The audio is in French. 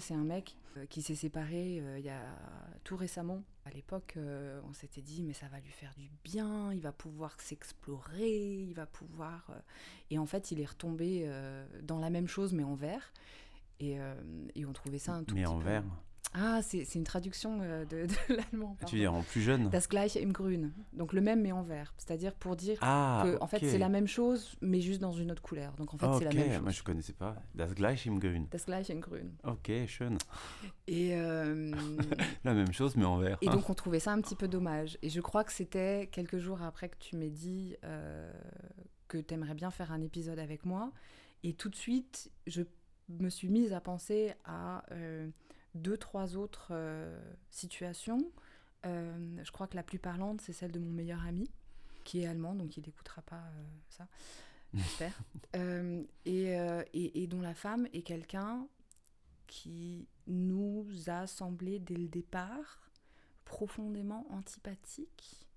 C'est un mec euh, qui s'est séparé euh, il y a tout récemment. À l'époque, euh, on s'était dit mais ça va lui faire du bien, il va pouvoir s'explorer, il va pouvoir. Et en fait, il est retombé dans la même chose mais en vert. Et, et on trouvait ça un tout mais petit en peu- vert Ah, c'est une traduction euh, de, de l'allemand. Tu pardon. veux dire en plus jeune Das gleiche im Grün. Donc le même mais en vert. C'est-à-dire pour dire Ah, que en fait c'est la même chose mais juste dans une autre couleur. Donc en fait c'est la même chose. moi je connaissais pas. Das gleich im Grün. Das gleiche im Grün. Ok, schön. Et, euh, La même chose mais en vert. et donc on trouvait ça un petit peu dommage. Et je crois que c'était quelques jours après que tu m'aies dit euh, que tu aimerais bien faire un épisode avec moi. Et tout de suite, je me suis mise à penser à deux, trois autres euh, situations. Euh, je crois que la plus parlante, c'est celle de mon meilleur ami, qui est allemand, donc il n'écoutera pas euh, ça, j'espère. Et, et- et dont la femme est quelqu'un qui nous a semblé dès le départ profondément antipathique.